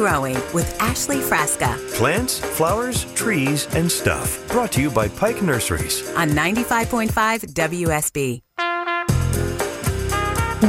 It's Green and Growing with Ashley Frasca Plants, flowers, trees, and stuff. Brought to you by Pike Nurseries. on 95.5 WSB.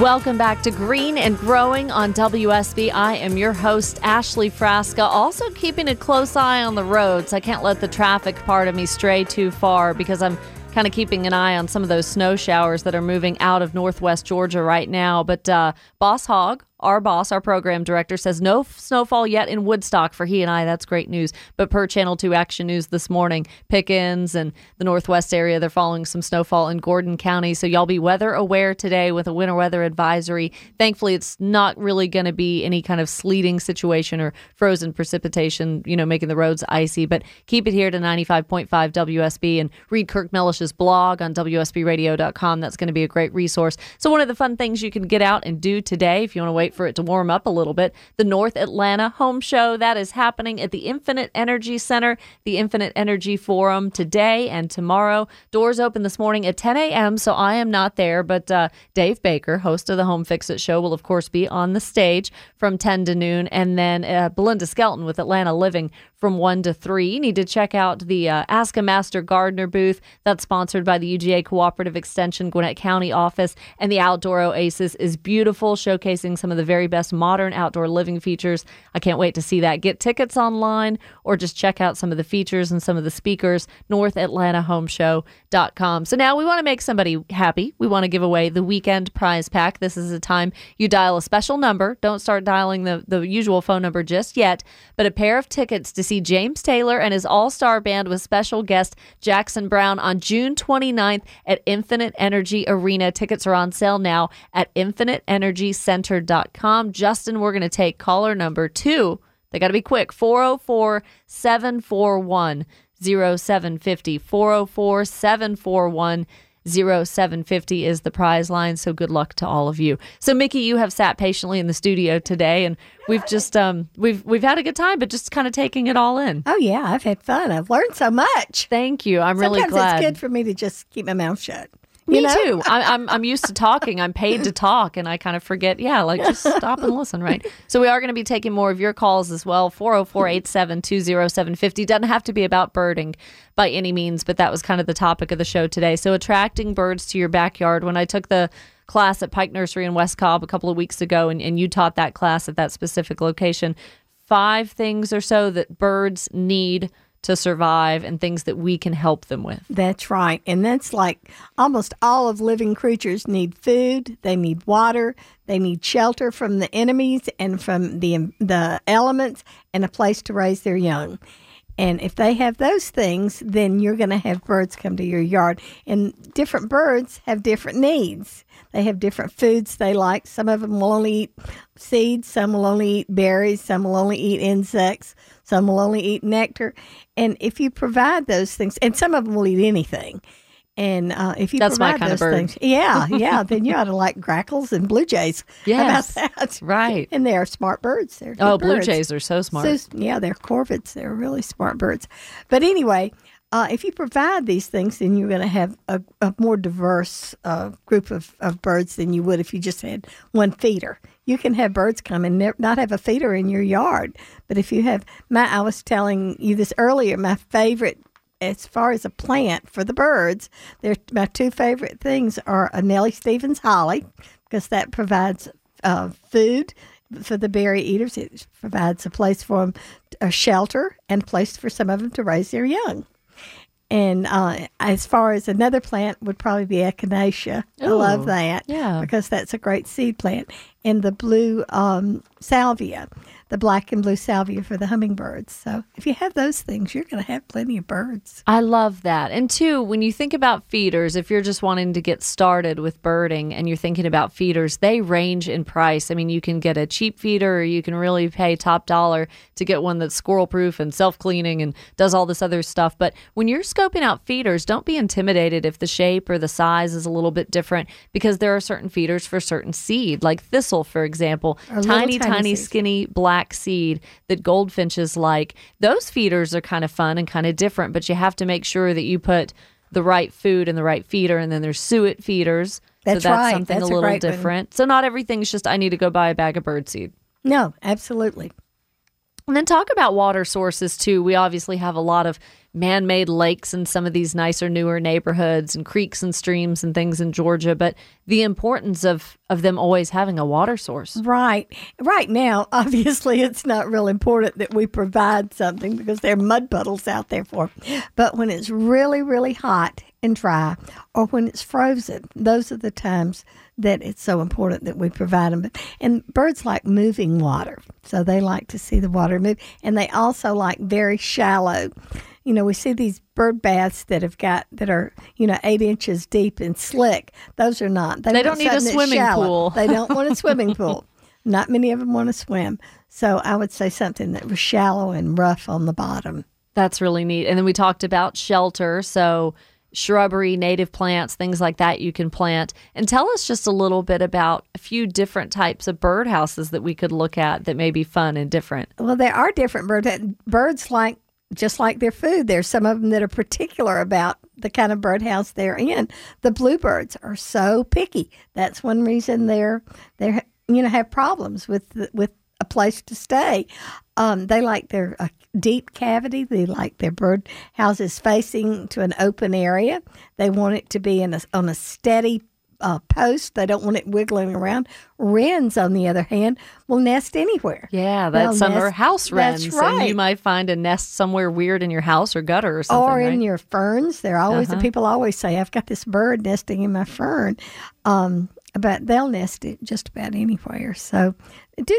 Welcome back to Green and Growing on WSB. I am your host, Ashley Frasca. Also, keeping a close eye on the roads. I can't let the traffic part of me stray too far because I'm kind of keeping an eye on some of those snow showers that are moving out of northwest Georgia right now. But uh, Boss Hogg, our boss, our program director, says no snowfall yet in Woodstock for he and I. That's great news. But per Channel 2 Action News this morning, Pickens and the northwest area, they're following some snowfall in Gordon County. So y'all be weather aware today with a winter weather advisory. Thankfully, it's not really going to be any kind of sleeting situation or frozen precipitation, you know, making the roads icy. But keep it here to 95.5 WSB and read Kirk Mellish's blog on WSBradio.com. That's going to be a great resource. So, one of the fun things you can get out and do today, if you want to wait for it to warm up a little bit, the North Atlanta Home Show that is happening at the Infinite Energy Center, the Infinite Energy Forum today and tomorrow. Doors open this morning at 10 a.m., so I am not there, but uh, Dave Baker, host of the Home Fix It Show, will of course be on the stage from 10 to noon, and then uh, Belinda Skelton with Atlanta Living from 1 to 3. You need to check out the uh, Ask a Master Gardener booth that's sponsored by the UGA Cooperative Extension Gwinnett County office, and the Outdoor Oasis is beautiful, showcasing some of the very best modern outdoor living features. I can't wait to see that. Get tickets online or just check out some of the features and some of the speakers, NorthAtlantaHomeShow.com. So now we want to make somebody happy. We want to give away the weekend prize pack. This is a time you dial a special number. Don't start dialing the, the usual phone number just yet, but a pair of tickets to see James Taylor and his all star band with special guest Jackson Browne on June 29th at Infinite Energy Arena. Tickets are on sale now at infiniteenergycenter.com. Justin, we're going to take caller number two. They got to be quick 404 741 0750. 404 741 0750 is the prize line. So good luck to all of you. So Mickey, you have sat patiently in the studio today and we've just um we've we've had a good time but just kind of taking it all in. Oh yeah, I've had fun. I've learned so much. Thank you. I'm really Sometimes glad. it's good for me to just keep my mouth shut. Me you know? too. I, I'm I'm used to talking. I'm paid to talk, and I kind of forget. Yeah, like just stop and listen, right? So we are going to be taking more of your calls as well. 404-872-0750. Doesn't have to be about birding by any means, but that was kind of the topic of the show today. So attracting birds to your backyard. When I took the class at Pike Nursery in West Cobb a couple of weeks ago, and, and you taught that class at that specific location, five things or so that birds need to survive and things that we can help them with. That's right. And that's like almost all of living creatures need food, they need water, they need shelter from the enemies and from the the elements and a place to raise their young. And if they have those things, then you're going to have birds come to your yard. And different birds have different needs. They have different foods they like. Some of them will only eat seeds, some will only eat berries, some will only eat insects, some will only eat nectar. And if you provide those things, and some of them will eat anything. And uh, if you That's my provide kind of those bird. things, yeah, yeah, then you ought to like grackles and blue jays. Yes, How about that? right. And they are smart birds. They're Oh, blue birds. jays are so smart. So, yeah, they're corvids. They're really smart birds. But anyway, uh, if you provide these things, then you're going to have a, a more diverse uh, group of, of birds than you would if you just had one feeder. You can have birds come and ne- not have a feeder in your yard. But if you have, my, I was telling you this earlier, my favorite as far as a plant for the birds, there my two favorite things are a Nellie Stevens holly because that provides uh, food for the berry eaters. It provides a place for them, a shelter, and a place for some of them to raise their young. And uh, as far as another plant would probably be echinacea. I love that. yeah. Because that's a great seed plant. And the blue um, salvia, the black and blue salvia for the hummingbirds. So if you have those things, you're going to have plenty of birds. I love that. And two, when you think about feeders, if you're just wanting to get started with birding and you're thinking about feeders, they range in price. I mean, you can get a cheap feeder or you can really pay top dollar to get one that's squirrel proof and self cleaning and does all this other stuff. But when you're scoping out feeders, don't be intimidated if the shape or the size is a little bit different because there are certain feeders for certain seed, like thistle, for example, tiny, tiny tiny, skinny black seed that goldfinches like. Those feeders are kind of fun and kind of different, but you have to make sure that you put the right food in the right feeder. And then there's suet feeders. That's so that's right. something That's a little great one. different. So not everything's just I need to go buy a bag of birdseed. No, absolutely. And then talk about water sources too. We obviously have a lot of man made lakes in some of these nicer, newer neighborhoods and creeks and streams and things in Georgia, but the importance of, of them always having a water source. Right. Right now, obviously, it's not real important that we provide something because there are mud puddles out there for. 'em. But when it's really, really hot and dry, or when it's frozen, those are the times that it's so important that we provide them. And birds like moving water, so they like to see the water move, and they also like very shallow. You know, we see these bird baths that have got that are you know eight inches deep and slick. Those are not. They want don't need a swimming pool. They don't want a swimming pool. Not many of them want to swim. So I would say something that was shallow and rough on the bottom. That's really neat. And then we talked about shelter. So, shrubbery, native plants, things like that you can plant. And tell us just a little bit about a few different types of birdhouses that we could look at that may be fun and different. Well, there are different birds. Birds like just like their food. There's some of them that are particular about the kind of birdhouse they're in. The bluebirds are so picky. That's one reason they're they're you know have problems with with a place to stay. Um, they like their uh, deep cavity. They like their bird houses facing to an open area. They want it to be in a, on a steady uh, post. They don't want it wiggling around. Wrens, on the other hand, will nest anywhere. Yeah, They'll that's some are nest- house that's wrens. right. And you might find a nest somewhere weird in your house or gutter or something. or in right? your ferns. They're always the people always say, "I've got this bird nesting in my fern," um, but they'll nest it just about anywhere. So,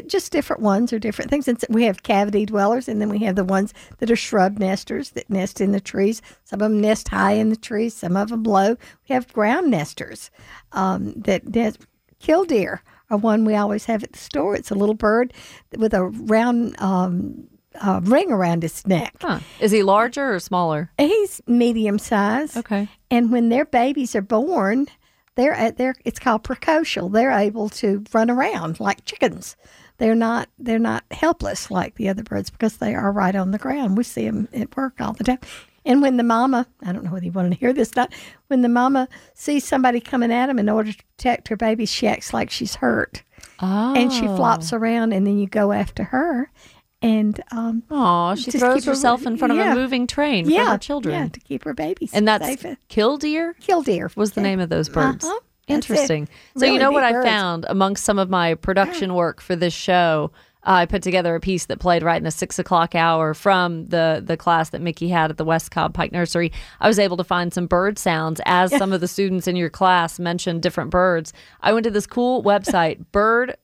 just different ones or different things. And so we have cavity dwellers, and then we have the ones that are shrub nesters that nest in the trees. Some of them nest high in the trees, some of them low. We have ground nesters um, that nest. Killdeer are one we always have at the store. It's a little bird with a round um, uh, ring around its neck. Huh. Is he larger or smaller? He's medium size. Okay. And when their babies are born, they're uh, at their it's called precocial. They're able to run around like chickens. They're not they're not helpless like the other birds because they are right on the ground. We see them at work all the time. And when the mama, I don't know whether you want to hear this, not when the mama sees somebody coming at them in order to protect her baby, she acts like she's hurt, Oh. and she flops oh. around, and then you go after her, and um, Oh, she throws keep her- herself in front of a moving train for her children. yeah, to keep her babies safe. And that's safe. killdeer? killdeer was the Yeah. name of those birds. Uh-huh. That's it. Interesting. So you know what neat I found amongst some of my production work for this show. Uh, I put together a piece that played right in the six o'clock hour from the the class that Mickey had at the West Cobb Pike Nursery. I was able to find some bird sounds as some of the students in your class mentioned different birds. I went to this cool website, bird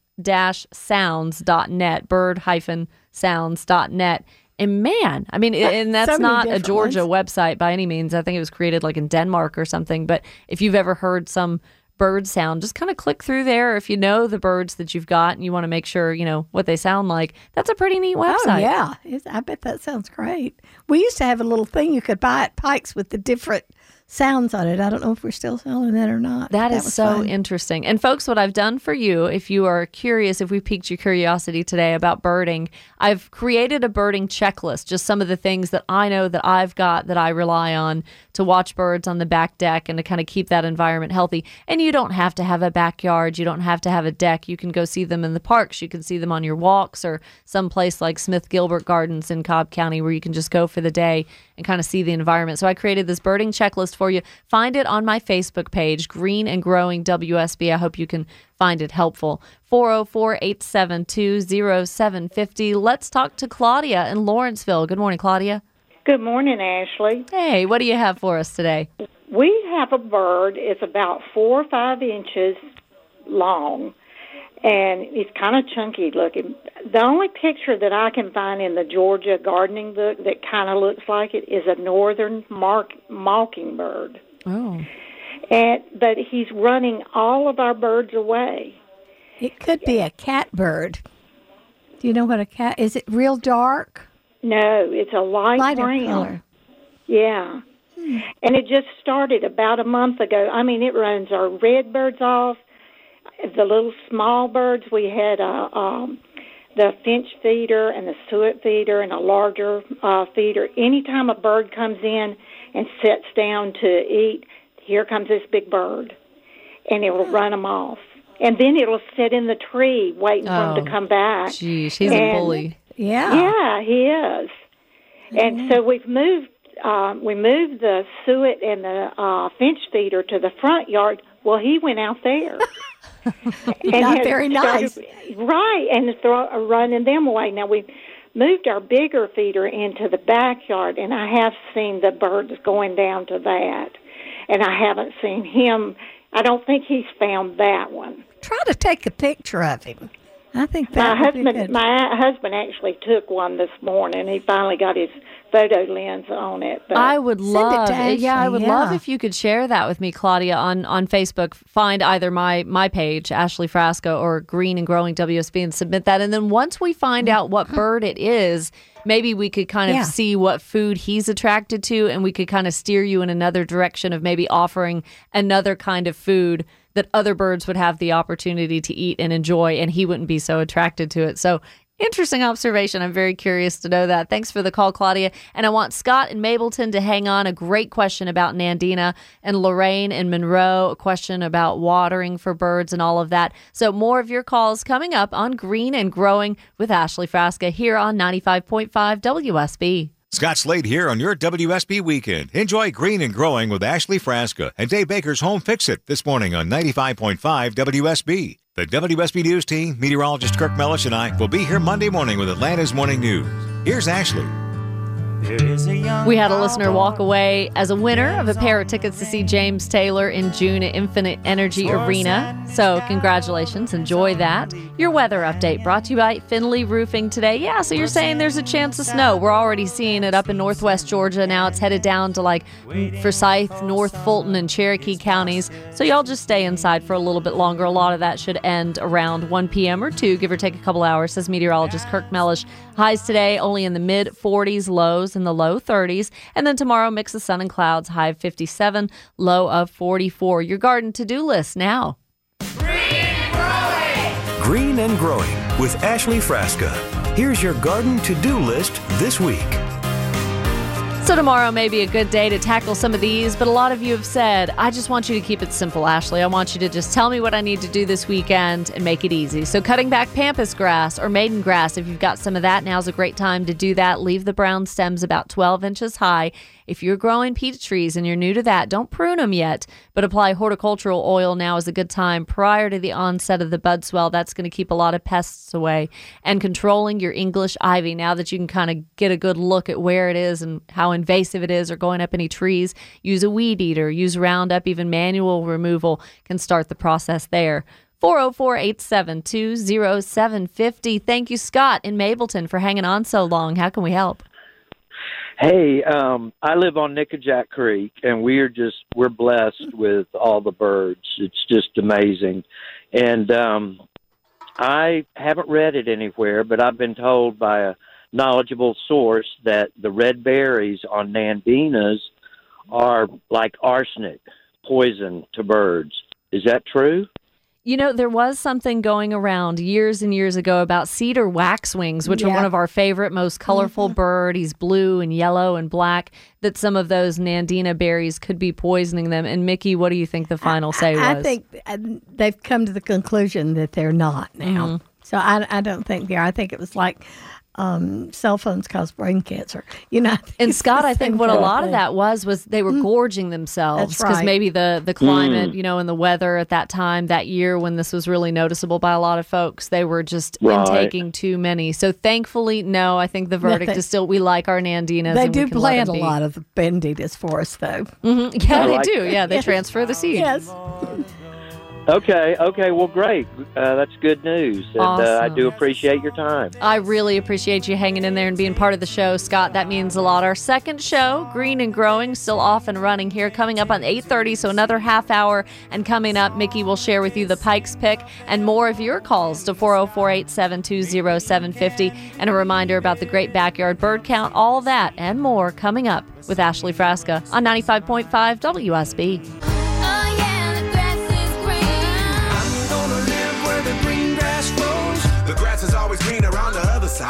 sounds.net, bird hyphen sounds.net. And man, I mean, and that's So not a Georgia ones. website by any means. I think it was created like in Denmark or something. But if you've ever heard some bird sound, just kind of click through there. If you know the birds that you've got and you want to make sure, you know, what they sound like, that's a pretty neat oh, website. Oh yeah, It's- I bet that sounds great. We used to have a little thing you could buy at Pikes with the different sounds on it. I don't know if we're still selling that or not. That is was so fun. interesting. And folks, what I've done for you, if you are curious, if we piqued your curiosity today about birding, I've created a birding checklist, just some of the things that I know that I've got that I rely on to watch birds on the back deck and to kind of keep that environment healthy. And you don't have to have a backyard, you don't have to have a deck. You can go see them in the parks, you can see them on your walks or someplace like Smith Gilbert Gardens in Cobb County where you can just go for the day and kind of see the environment. So I created this birding checklist for you. Find it on my Facebook page, Green and Growing WSB. I hope you can find it helpful. 404 872 0750. Let's talk to Claudia in Lawrenceville. Good morning, Claudia. Good morning, Ashley. Hey, what do you have for us today? We have a bird. It's about four or five inches long, and it's kind of chunky looking. The only picture that I can find in the Georgia gardening book that kind of looks like it is a northern mark, mockingbird. Oh. And but he's running all of our birds away. It could be a catbird. Do you know what a cat is? It real dark, No, it's a light lighter brown. color. Yeah. Hmm. And it just started about a month ago. I mean, it runs our red birds off, the little small birds. We had uh, um, the finch feeder and the suet feeder and a larger uh, feeder. Anytime a bird comes in and sits down to eat, here comes this big bird, and it will run them off. and then it'll sit in the tree waiting for him Oh, to come back. Geez, he's a bully. Yeah. Yeah, he is. And so we've moved. Um, we moved the suet and the uh, finch feeder to the front yard. Well, he went out there. and Not very started- nice. right? And throw, running them away. Now we've moved our bigger feeder into the backyard, and I have seen the birds going down to that, and I haven't seen him. I don't think he's found that one. Try to take a picture of him. I think My that be husband, my husband actually took one this morning. He finally got his photo lens on it. But I would Send it love, to yeah, I Ashley, would love if you could share that with me, Claudia, on on Facebook. Find either my my page, Ashley Frasca, or Green and Growing WSB, and submit that. And then once we find mm-hmm. out what bird it is, maybe we could kind of Yeah. see what food he's attracted to, and we could kind of steer you in another direction of maybe offering another kind of food that other birds would have the opportunity to eat and enjoy, and he wouldn't be so attracted to it. So. Interesting observation. I'm very curious to know that. Thanks for the call, Claudia. And I want Scott and Mableton to hang on. A great question about Nandina and Lorraine and Monroe. A question about watering for birds and all of that. So more of your calls coming up on Green and Growing with Ashley Frasca here on 95.5 WSB. Scott Slade here on your WSB weekend. Enjoy Green and Growing with Ashley Frasca and Dave Baker's Home Fix It this morning on 95.5 WSB. The WSB News team, meteorologist Kirk Mellish, and I will be here Monday morning with Atlanta's Morning News. Here's Ashley. We had a listener walk away as a winner of a pair of tickets to see James Taylor in June at Infinite Energy Arena. So, congratulations. Enjoy that. Your weather update brought to you by Finley Roofing today. Yeah, so you're saying there's a chance of snow. We're already seeing it up in northwest Georgia. Now it's headed down to like Forsyth, North Fulton, and Cherokee counties. So, y'all just stay inside for a little bit longer. A lot of that should end around 1 p.m. or 2, give or take a couple hours, says meteorologist Kirk Mellish. Highs today only in the mid 40s, lows in the low 30s. And then tomorrow, mix of sun and clouds, high of 57, low of 44. Your garden to do list now. Green and Growing with Ashley Frasca. Here's your garden to do list this week. So, tomorrow may be a good day to tackle some of these, but a lot of you have said, I just want you to keep it simple, Ashley. I want you to just tell me what I need to do this weekend and make it easy. So, cutting back pampas grass or maiden grass, if you've got some of that, now's a great time to do that. Leave the brown stems about 12 inches high. If you're growing peach trees and you're new to that, don't prune them yet, but apply horticultural oil now is a good time prior to the onset of the bud swell. That's going to keep a lot of pests away. And controlling your English ivy now that you can kind of get a good look at where it is and how invasive it is or going up any trees, use a weed eater, use Roundup, even manual removal can start the process there. 404 872 0750. Thank you, Scott in Mableton, for hanging on so long. How can we help? Hey, um, I live on Nickajack Creek, and we are just we're blessed with all the birds. It's just amazing, and um, I haven't read it anywhere, but I've been told by a knowledgeable source that the red berries on Nandinas are like arsenic, poison to birds. Is that true? You know, there was something going around years and years ago about cedar waxwings, which are one of our favorite, most colorful bird. He's blue and yellow and black. That some of those Nandina berries could be poisoning them. And Mickey, what do you think the final say was? I think uh, they've come to the conclusion that they're not now. Mm-hmm. So I, I don't think they are. I think it was like um, cell phones cause brain cancer. You know. And Scott, I think what a kind lot of that was was they were gorging themselves because right. maybe the the climate, you know, and the weather at that time that year when this was really noticeable by a lot of folks, they were just Right. intaking too many. So thankfully, no, I think the verdict they- is still we like our Nandinas. They and do can plant a lot of the Nandinas for us, though. Mhm. Yeah, I they like do. that. Yeah, they transfer the seed. Yes. Okay, okay, well, great. Uh, that's good news, and uh, I do appreciate your time. I really appreciate you hanging in there and being part of the show, Scott. That means a lot. Our second show, Green and Growing, still off and running here, coming up on 8:30, so another half hour. And coming up, Mickey will share with you the Pikes pick and more of your calls to 404-872-0750. And a reminder about the Great Backyard Bird Count, all that and more coming up with Ashley Frasca on 95.5 WSB.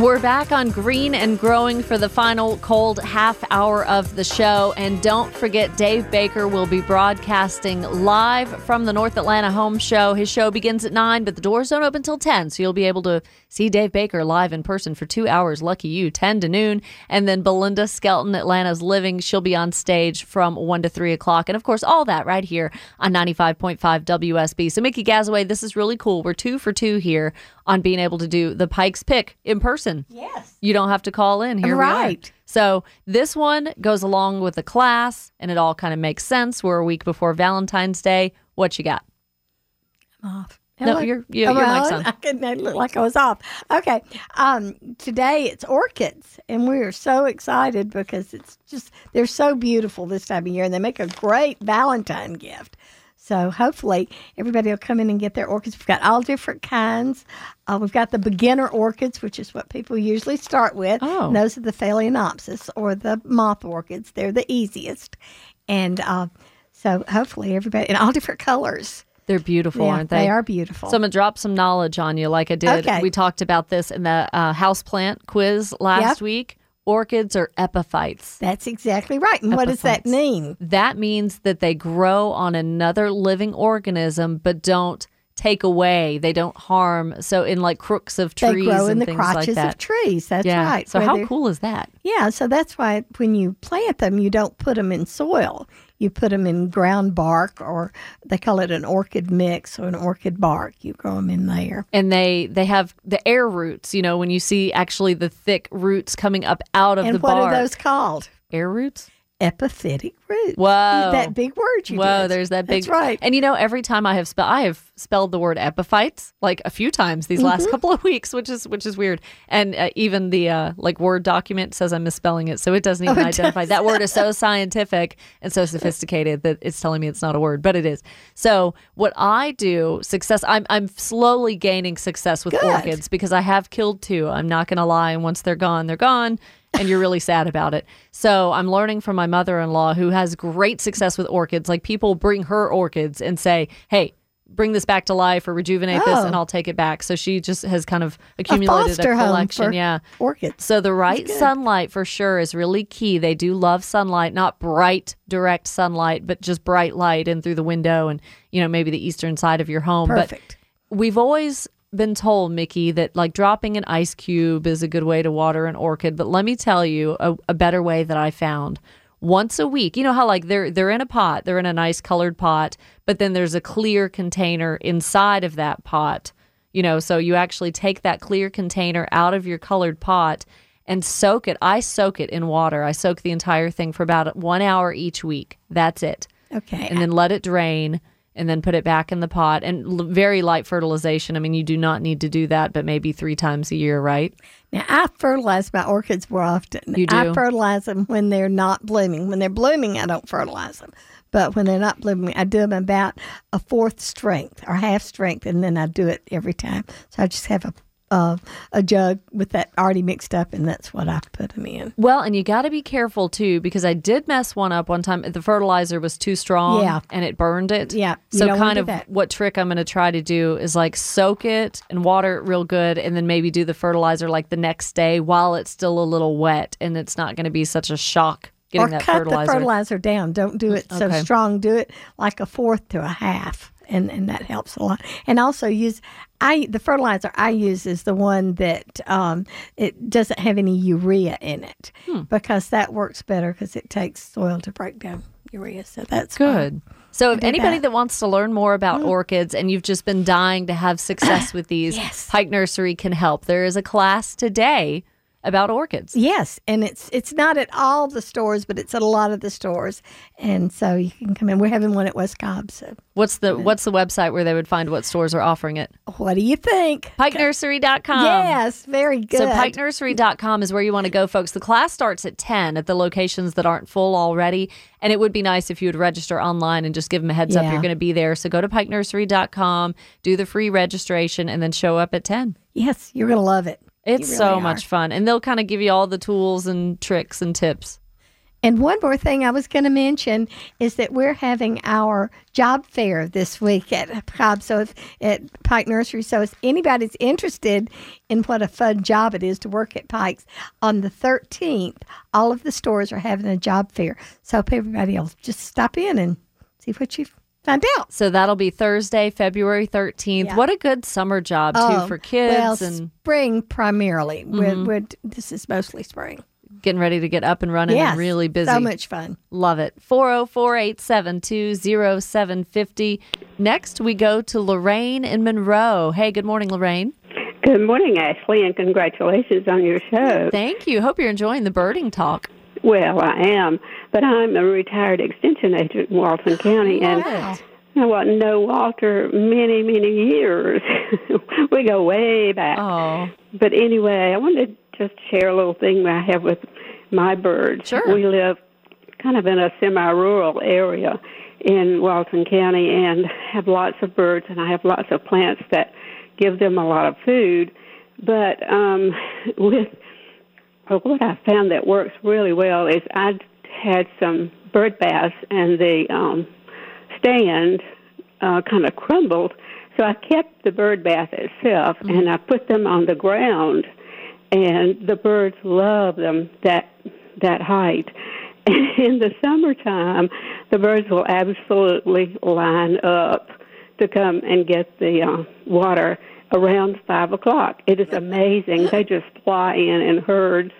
We're back on Green and Growing for the final cold half hour of the show. And don't forget, Dave Baker will be broadcasting live from the North Atlanta Home Show. His show begins at 9, but the doors don't open till 10. So you'll be able to see Dave Baker live in person for two hours. Lucky you, 10 to noon. And then Belinda Skelton, Atlanta's Living, she'll be on stage from 1 to 3 o'clock. And of course, all that right here on 95.5 WSB. So, Mickey Gazaway, this is really cool. We're two for two here on being able to do the Pikes Pick in person. Yes. You don't have to call in. Here we Right. So this one goes along with the class, and it all kind of makes sense. We're a week before Valentine's Day. What you got? I'm off. No, you're- you- Am your mic's on? I couldn't I look like I was off. Okay. Um, today it's orchids, and we are so excited because it's just they're so beautiful this time of year, and they make a great Valentine gift. So hopefully everybody will come in and get their orchids. We've got all different kinds. Uh, we've got the beginner orchids, which is what people usually start with. Oh. Those are the Phalaenopsis or the moth orchids. They're the easiest, and uh, so hopefully everybody in all different colors. They're beautiful, Yeah, aren't they? they are beautiful. So I'm gonna drop some knowledge on you, like I did. Okay. We talked about this in the uh, houseplant quiz last Yep. week. Orchids are epiphytes. That's exactly right. And what does that mean? That means that they grow on another living organism, but don't take away. They don't harm. So in like crooks of trees, They grow in the things like crotches of trees. That's yeah. right. So how cool is that? Yeah, so that's why when you plant them, you don't put them in soil. You put them in ground bark, or they call it an orchid mix or an orchid bark. You grow them in there. and they they have the air roots. You know, when you see actually the thick roots coming up out of and the what bark. are those called? air roots? Epiphytic roots. Whoa. That big word you Whoa, did. there's that big. That's right. And you know, every time I have spelled, I have spelled the word epiphytes like a few times these Mm-hmm. last couple of weeks, which is which is weird. And uh, even the uh, like word document says I'm misspelling it, so it doesn't even Oh, identify. does. That word is so scientific and so sophisticated that it's telling me it's not a word, but it is. So what I do, success. I'm I'm slowly gaining success with Good. orchids because I have killed two. I'm not going to lie, and once they're gone, they're gone. And you're really sad about it. So I'm learning from my mother-in-law who has great success with orchids. Like people bring her orchids and say, "Hey, bring this back to life or rejuvenate this Oh. and I'll take it back." So she just has kind of accumulated a, home collection, yeah. orchids. So the right sunlight for sure is really key. They do love sunlight, not bright direct sunlight, but just bright light in through the window and, you know, maybe the eastern side of your home. Perfect. But we've always been told, Mickey, that like dropping an ice cube is a good way to water an orchid. But let me tell you a, a better way that I found. Once a week, you know how like they're they're in a pot, they're in a nice colored pot, but then there's a clear container inside of that pot. You know, so you actually take that clear container out of your colored pot and soak it. I soak it in water. I soak the entire thing for about one hour each week. That's it Okay. and then let it drain and then put it back in the pot and l- very light fertilization. I mean, you do not need to do that, but maybe three times a year, right? Now, I fertilize my orchids more often. You do? I fertilize them when they're not blooming. When they're blooming, I don't fertilize them. But when they're not blooming, I do them about a fourth strength or half strength, and then I do it every time. So I just have a uh, a jug with that already mixed up, and that's what I put them in. Well, and you got to be careful too because I did mess one up one time. The fertilizer was too strong, Yeah. and it burned it. Yeah, So kind of what trick I'm going to try to do is like soak it and water it real good, and then maybe do the fertilizer like the next day while it's still a little wet, and it's not going to be such a shock getting or that cut fertilizer. the fertilizer down. Don't do it so Okay. strong. Do it like a fourth to a half, and and that helps a lot. And also use I the fertilizer I use is the one that um, it doesn't have any urea in it Hmm. because that works better because it takes soil to break down urea. So that's. Good. So, if anybody that. that wants to learn more about orchids and you've just been dying to have success with these, Yes. Pike Nursery can help. There is a class today about orchids. Yes, and it's it's not at all the stores, but it's at a lot of the stores, and so you can come in. We're having one at West Cobb. So What's the What's the website where they would find what stores are offering it? what do you think? PikeNursery.com. yes, very good. So PikeNursery.com is where you want to go, folks. The class starts at 10 at the locations that aren't full already. And it would be nice if you would register online and just give them a heads up you're going to be there. So go to PikeNursery.com, do the free registration, and then show up at 10. Yes, you're going to love it. It's You so really much fun. And they'll kind of give you all the tools and tricks and tips. And one more thing I was going to mention is that we're having our job fair this week at Cobb, so if, at Pike Nursery. So if anybody's interested in what a fun job it is to work at Pike's, on the 13th, all of the stores are having a job fair. So if everybody else just stop in and see what you find out. So that'll be Thursday, February 13th. Yeah. What a good summer job, too, Oh, for kids well, and Mm-hmm. spring primarily. We're, we're, this is mostly spring. getting ready to get up and running Yes, and really busy. So much fun. Love it. 404 872 0750. Next, we go to Lorraine in Monroe. Hey, good morning, Lorraine. Good morning, Ashley, and congratulations on your show. Thank you. Hope you're enjoying the birding talk. Well, I am, but I'm a retired extension agent in Walton County, and Wow. I wasn't know Walter many, many years. we go way back. Oh, But anyway, I wanted to just share a little thing that I have with my birds. Sure. We live kind of in a semi-rural area in Walton County and have lots of birds, and I have lots of plants that give them a lot of food. But um, with uh, what I found that works really well is I had some bird baths, and the um, stand uh, kind of crumbled. So I kept the bird bath itself, and I put them on the ground, and the birds love them that that height. in the summertime, the birds will absolutely line up to come and get the uh, water around five o'clock. It is amazing. they just fly in in herds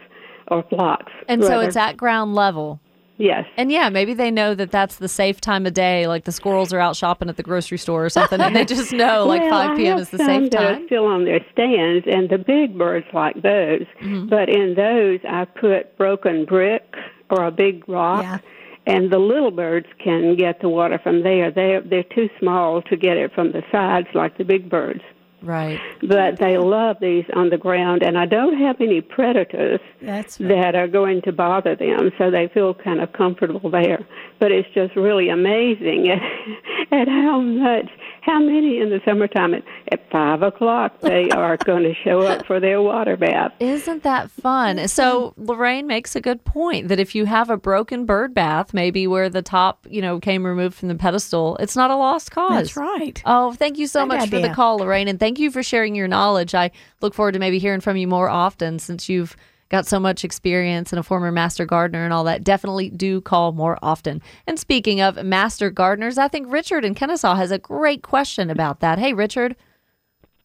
or flocks. and so it's at ground level. yes. And yeah, maybe they know that that's the safe time of day. Like the squirrels are out shopping at the grocery store or something, and they just know like well, 5 p.m. Is the safe are time. still on their stands, and the big birds like those. Mm-hmm. But in those, I put broken brick or a big rock, Yeah. and the little birds can get the water from there. They're they're too small to get it from the sides like the big birds. Right. But they love these on the ground, and I don't have any predators That's that are going to bother them, so they feel kind of comfortable there. But it's just really amazing at, at how much, how many in the summertime at, at five o'clock they are going to show up for their water bath. Isn't that fun? Mm-hmm. So Lorraine makes a good point that if you have a broken bird bath, maybe where the top, you know, came removed from the pedestal, it's not a lost cause. That's right. Oh, thank you so Good much for the call, Lorraine, and thank you for sharing your knowledge. I look forward to maybe hearing from you more often since you've got so much experience and a former master gardener and all that. Definitely do call more often. And speaking of master gardeners, I think Richard in Kennesaw has a great question about that. Hey, Richard.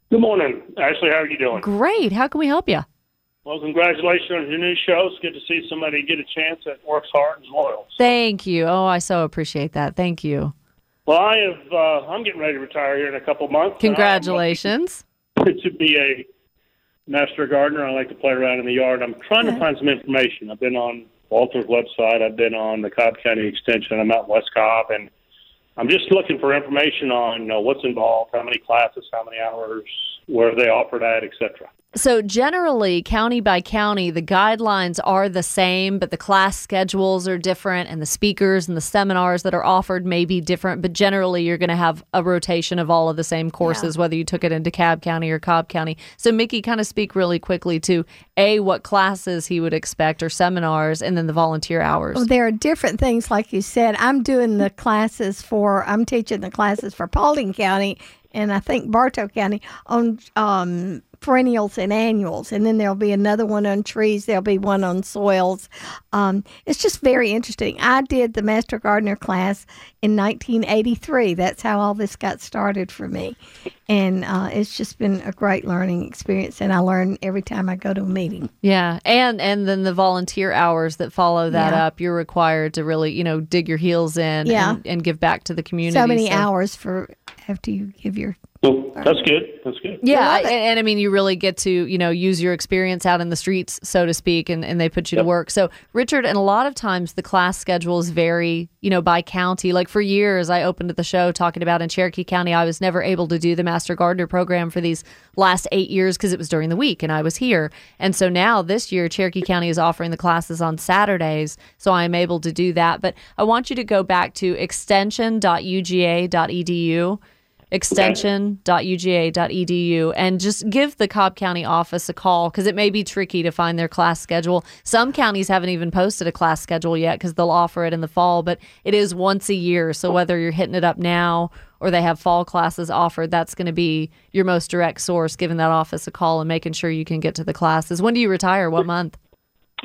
Good morning, Ashley. How are you doing? Great. How can we help you? Well, congratulations on your new show. It's good to see somebody get a chance that works hard and is loyal. Thank you. Oh, I so appreciate that. Thank you. Well, I have. Uh, I'm getting ready to retire here in a couple months. Congratulations. To be a master gardener. I like to play around in the yard. I'm trying to find some information. I've been on Walter's website. I've been on the Cobb County Extension. I'm out in West Cobb, and I'm just looking for information on know, what's involved, how many classes, how many hours, where they offered at, etc. So, generally, county by county, the guidelines are the same, but the class schedules are different, and the speakers and the seminars that are offered may be different. But generally, you're going to have a rotation of all of the same courses, whether you took it into Cab County or Cobb County. So, Mickey, kind of speak really quickly to A, what classes he would expect or seminars, and then the volunteer hours. Well, there are different things, like you said. I'm doing the classes for, I'm teaching the classes for Paulding County and I think Bartow County on um, perennials and annuals. And then there'll be another one on trees, there'll be one on soils. Um, it's just very interesting. I did the Master Gardener class in 1983. That's how all this got started for me. And uh, it's just been a great learning experience. And I learn every time I go to a meeting. Yeah, and and then the volunteer hours that follow that Yeah. up, you're required to really, you know, dig your heels in Yeah. and, and give back to the community. So many hours for after you give your Well, that's good. That's good. Yeah, love and, and I mean, you really get to you know use your experience out in the streets, so to speak, and, and they put you to work. So, Richard, and a lot of times the class schedules vary, you know, by county. Like for years, I opened the show talking about in Cherokee County, I was never able to do the Master Gardener program for these last eight years because it was during the week and I was here. And so now this year, Cherokee County is offering the classes on Saturdays, so I'm able to do that. But I want you to go back to extension.uga.edu extension.uga.edu and just give the Cobb County office a call because it may be tricky to find their class schedule. Some counties haven't even posted a class schedule yet because they'll offer it in the fall, but it is once a year. So whether you're hitting it up now or they have fall classes offered, that's going to be your most direct source, giving that office a call and making sure you can get to the classes. When do you retire? What month?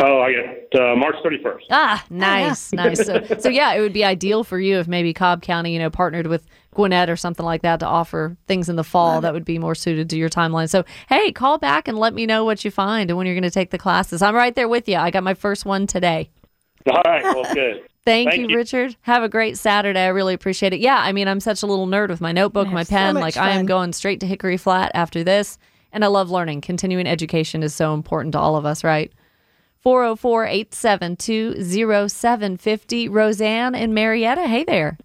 Oh, I get uh, March 31st. Ah, nice, nice. So, so yeah, it would be ideal for you if maybe Cobb County, you know, partnered with Gwinnett or something like that to offer things in the fall that would be more suited to your timeline. So hey, call back and let me know what you find and when you're going to take the classes. I'm right there with you. I got my first one today. All right, well, good. Thank, Thank you, you. Richard. Have a great Saturday. I really appreciate it. Yeah, I mean, I'm such a little nerd with my notebook, my pen. much like, I am going straight to Hickory Flat after this. And I love learning. Continuing education is so important to all of us, right? 404 872 0750. Roseanne and Marietta. Hey there.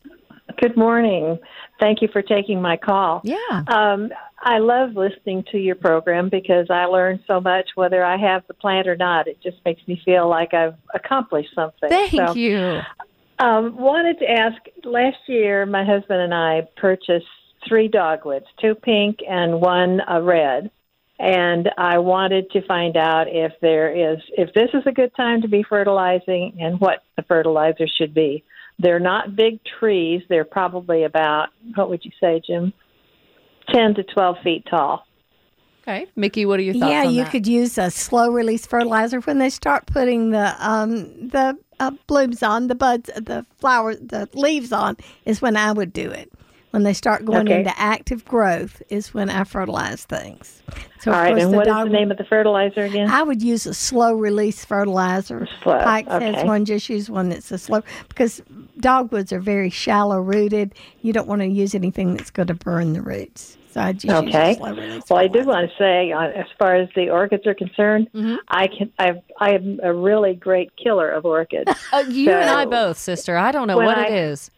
Good morning. Thank you for taking my call. Yeah. Um, I love listening to your program because I learn so much, whether I have the plant or not. It just makes me feel like I've accomplished something. Thank So, you. Um, wanted to ask last year, my husband and I purchased three dogwoods, two pink and one uh, red. And I wanted to find out if there is, if this is a good time to be fertilizing and what the fertilizer should be. They're not big trees. They're probably about, what would you say, Jim? 10 to 12 feet tall. Okay. Mickey, what are your thoughts yeah, on you that? could use a slow release fertilizer when they start putting the um the uh, blooms on the buds, the flower, the leaves on is when I would do it. When they start going Okay. into active growth is when I fertilize things. So All of course and the what is dog- the name of the fertilizer again? I would use a slow release fertilizer. Slow, Pikes has one. Just use one that's a slow because dogwoods are very shallow rooted. You don't want to use anything that's going to burn the roots. So I'd just use a Okay. slow release. Well, I do want to say, uh, as far as the orchids are concerned, Mm-hmm. I can. I've, I am a really great killer of orchids. Uh, you and I both, sister. I don't know what I- it is.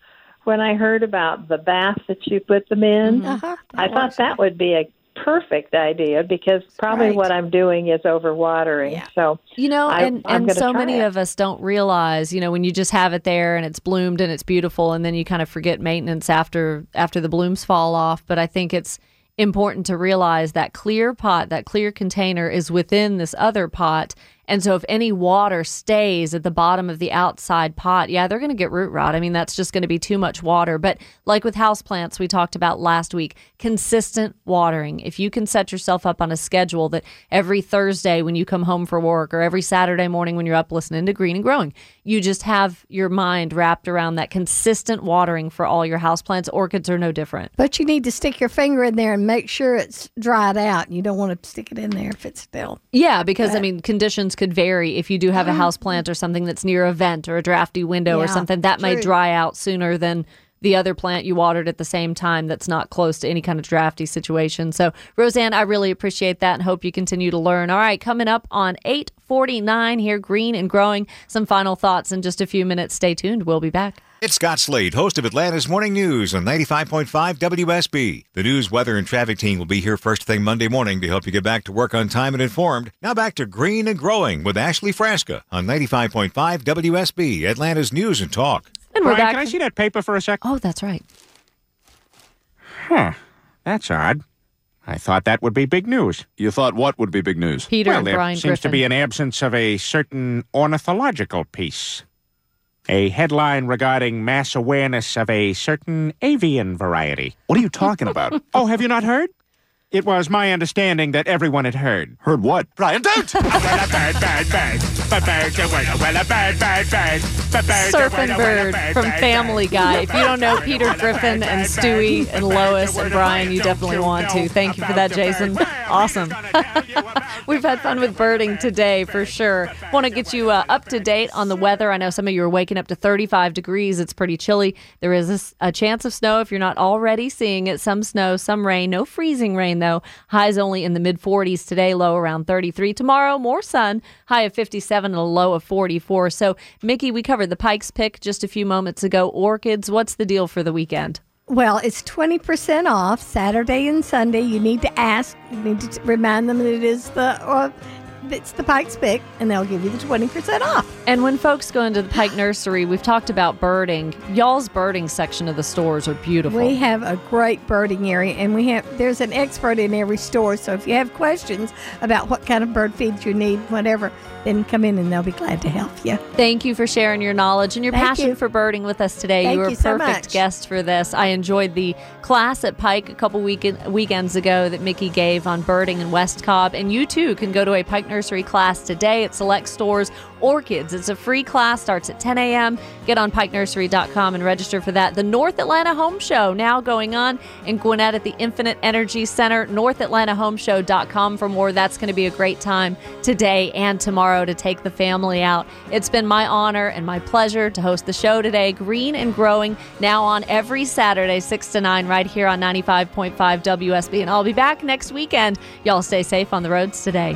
When I heard about the bath that you put them in, Uh-huh, I thought that would be a perfect idea because probably right. what I'm doing is overwatering. So You know, I- and, I'm and so many it. of us don't realize, you know, when you just have it there and it's bloomed and it's beautiful and then you kind of forget maintenance after after the blooms fall off. But I think it's important to realize that clear pot, that clear container is within this other pot. And so if any water stays at the bottom of the outside pot, yeah, they're going to get root rot. I mean, that's just going to be too much water. But like with houseplants we talked about last week, consistent watering. If you can set yourself up on a schedule that every Thursday when you come home for work or every Saturday morning when you're up listening to Green and Growing, you just have your mind wrapped around that consistent watering for all your houseplants. Orchids are no different. But you need to stick your finger in there and make sure it's dried out. You don't want to stick it in there if it's still. Yeah, because I mean, conditions could vary. If you do have a house plant or something that's near a vent or a drafty window or something, that may true. dry out sooner than the other plant you watered at the same time that's not close to any kind of drafty situation. So, Roseanne, I really appreciate that and hope you continue to learn. All right, coming up on 849 here, Green and Growing. Some final thoughts in just a few minutes. Stay tuned. We'll be back. It's Scott Slade, host of Atlanta's Morning News on 95.5 WSB. The news, weather, and traffic team will be here first thing Monday morning to help you get back to work on time and informed. Now back to Green and Growing with Ashley Frasca on 95.5 WSB, Atlanta's News and Talk. And we're Brian, back. can I see that paper for a sec? Oh, that's right. Huh. That's odd. I thought that would be big news. You thought what would be big news? Peter well, and there Brian seems to be an absence of a certain ornithological piece. A headline regarding mass awareness of a certain avian variety. What are you talking about? Oh, have you not heard? It was my understanding that everyone had heard. Heard what? Brian, don't! Surfing Bird from Family Guy. If you don't know Peter Griffin and Stewie and Lois and Brian, you definitely want to. Thank you for that, Jason. Awesome. We've had fun with birding today for sure. Want to get you uh, up to date on the weather. I know some of you are waking up to 35 degrees. It's pretty chilly. There is a chance of snow if you're not already seeing it. Some snow, some rain. No freezing rain, though. Highs only in the mid 40s today, low around 33. Tomorrow, more sun, high of 57 and a low of 44. So, Mickey, we covered the Pikes pick just a few moments ago. Orchids, what's the deal for the weekend? Well, it's 20% off Saturday and Sunday. You need to ask, you need to remind them that it is the uh, it's the Pike's Pick, and they'll give you the 20% off. And when folks go into the Pike Nursery, we've talked about birding. Y'all's birding section of the stores are beautiful. We have a great birding area, and we have there's an expert in every store. So if you have questions about what kind of bird feed you need, whatever, then come in and they'll be glad to help you. Thank you for sharing your knowledge and your Thank passion you. for birding with us today. Thank you were a you so perfect much. guest for this. I enjoyed the class at Pike a couple weekend, weekends ago that Mickey gave on birding in West Cobb. And you too can go to a Pike Nursery class today at select stores. Orchids, it's a free class, starts at 10 a.m. Get on pikenursery.com and register for that. The North Atlanta Home Show now going on in Gwinnett at the Infinite Energy Center. NorthAtlantaHomeShow.com for more. That's going to be a great time today and tomorrow to take the family out. It's been my honor and my pleasure to host the show today. Green and Growing now on every Saturday, 6 to 9, right here on 95.5 WSB. And I'll be back next weekend. Y'all stay safe on the roads today.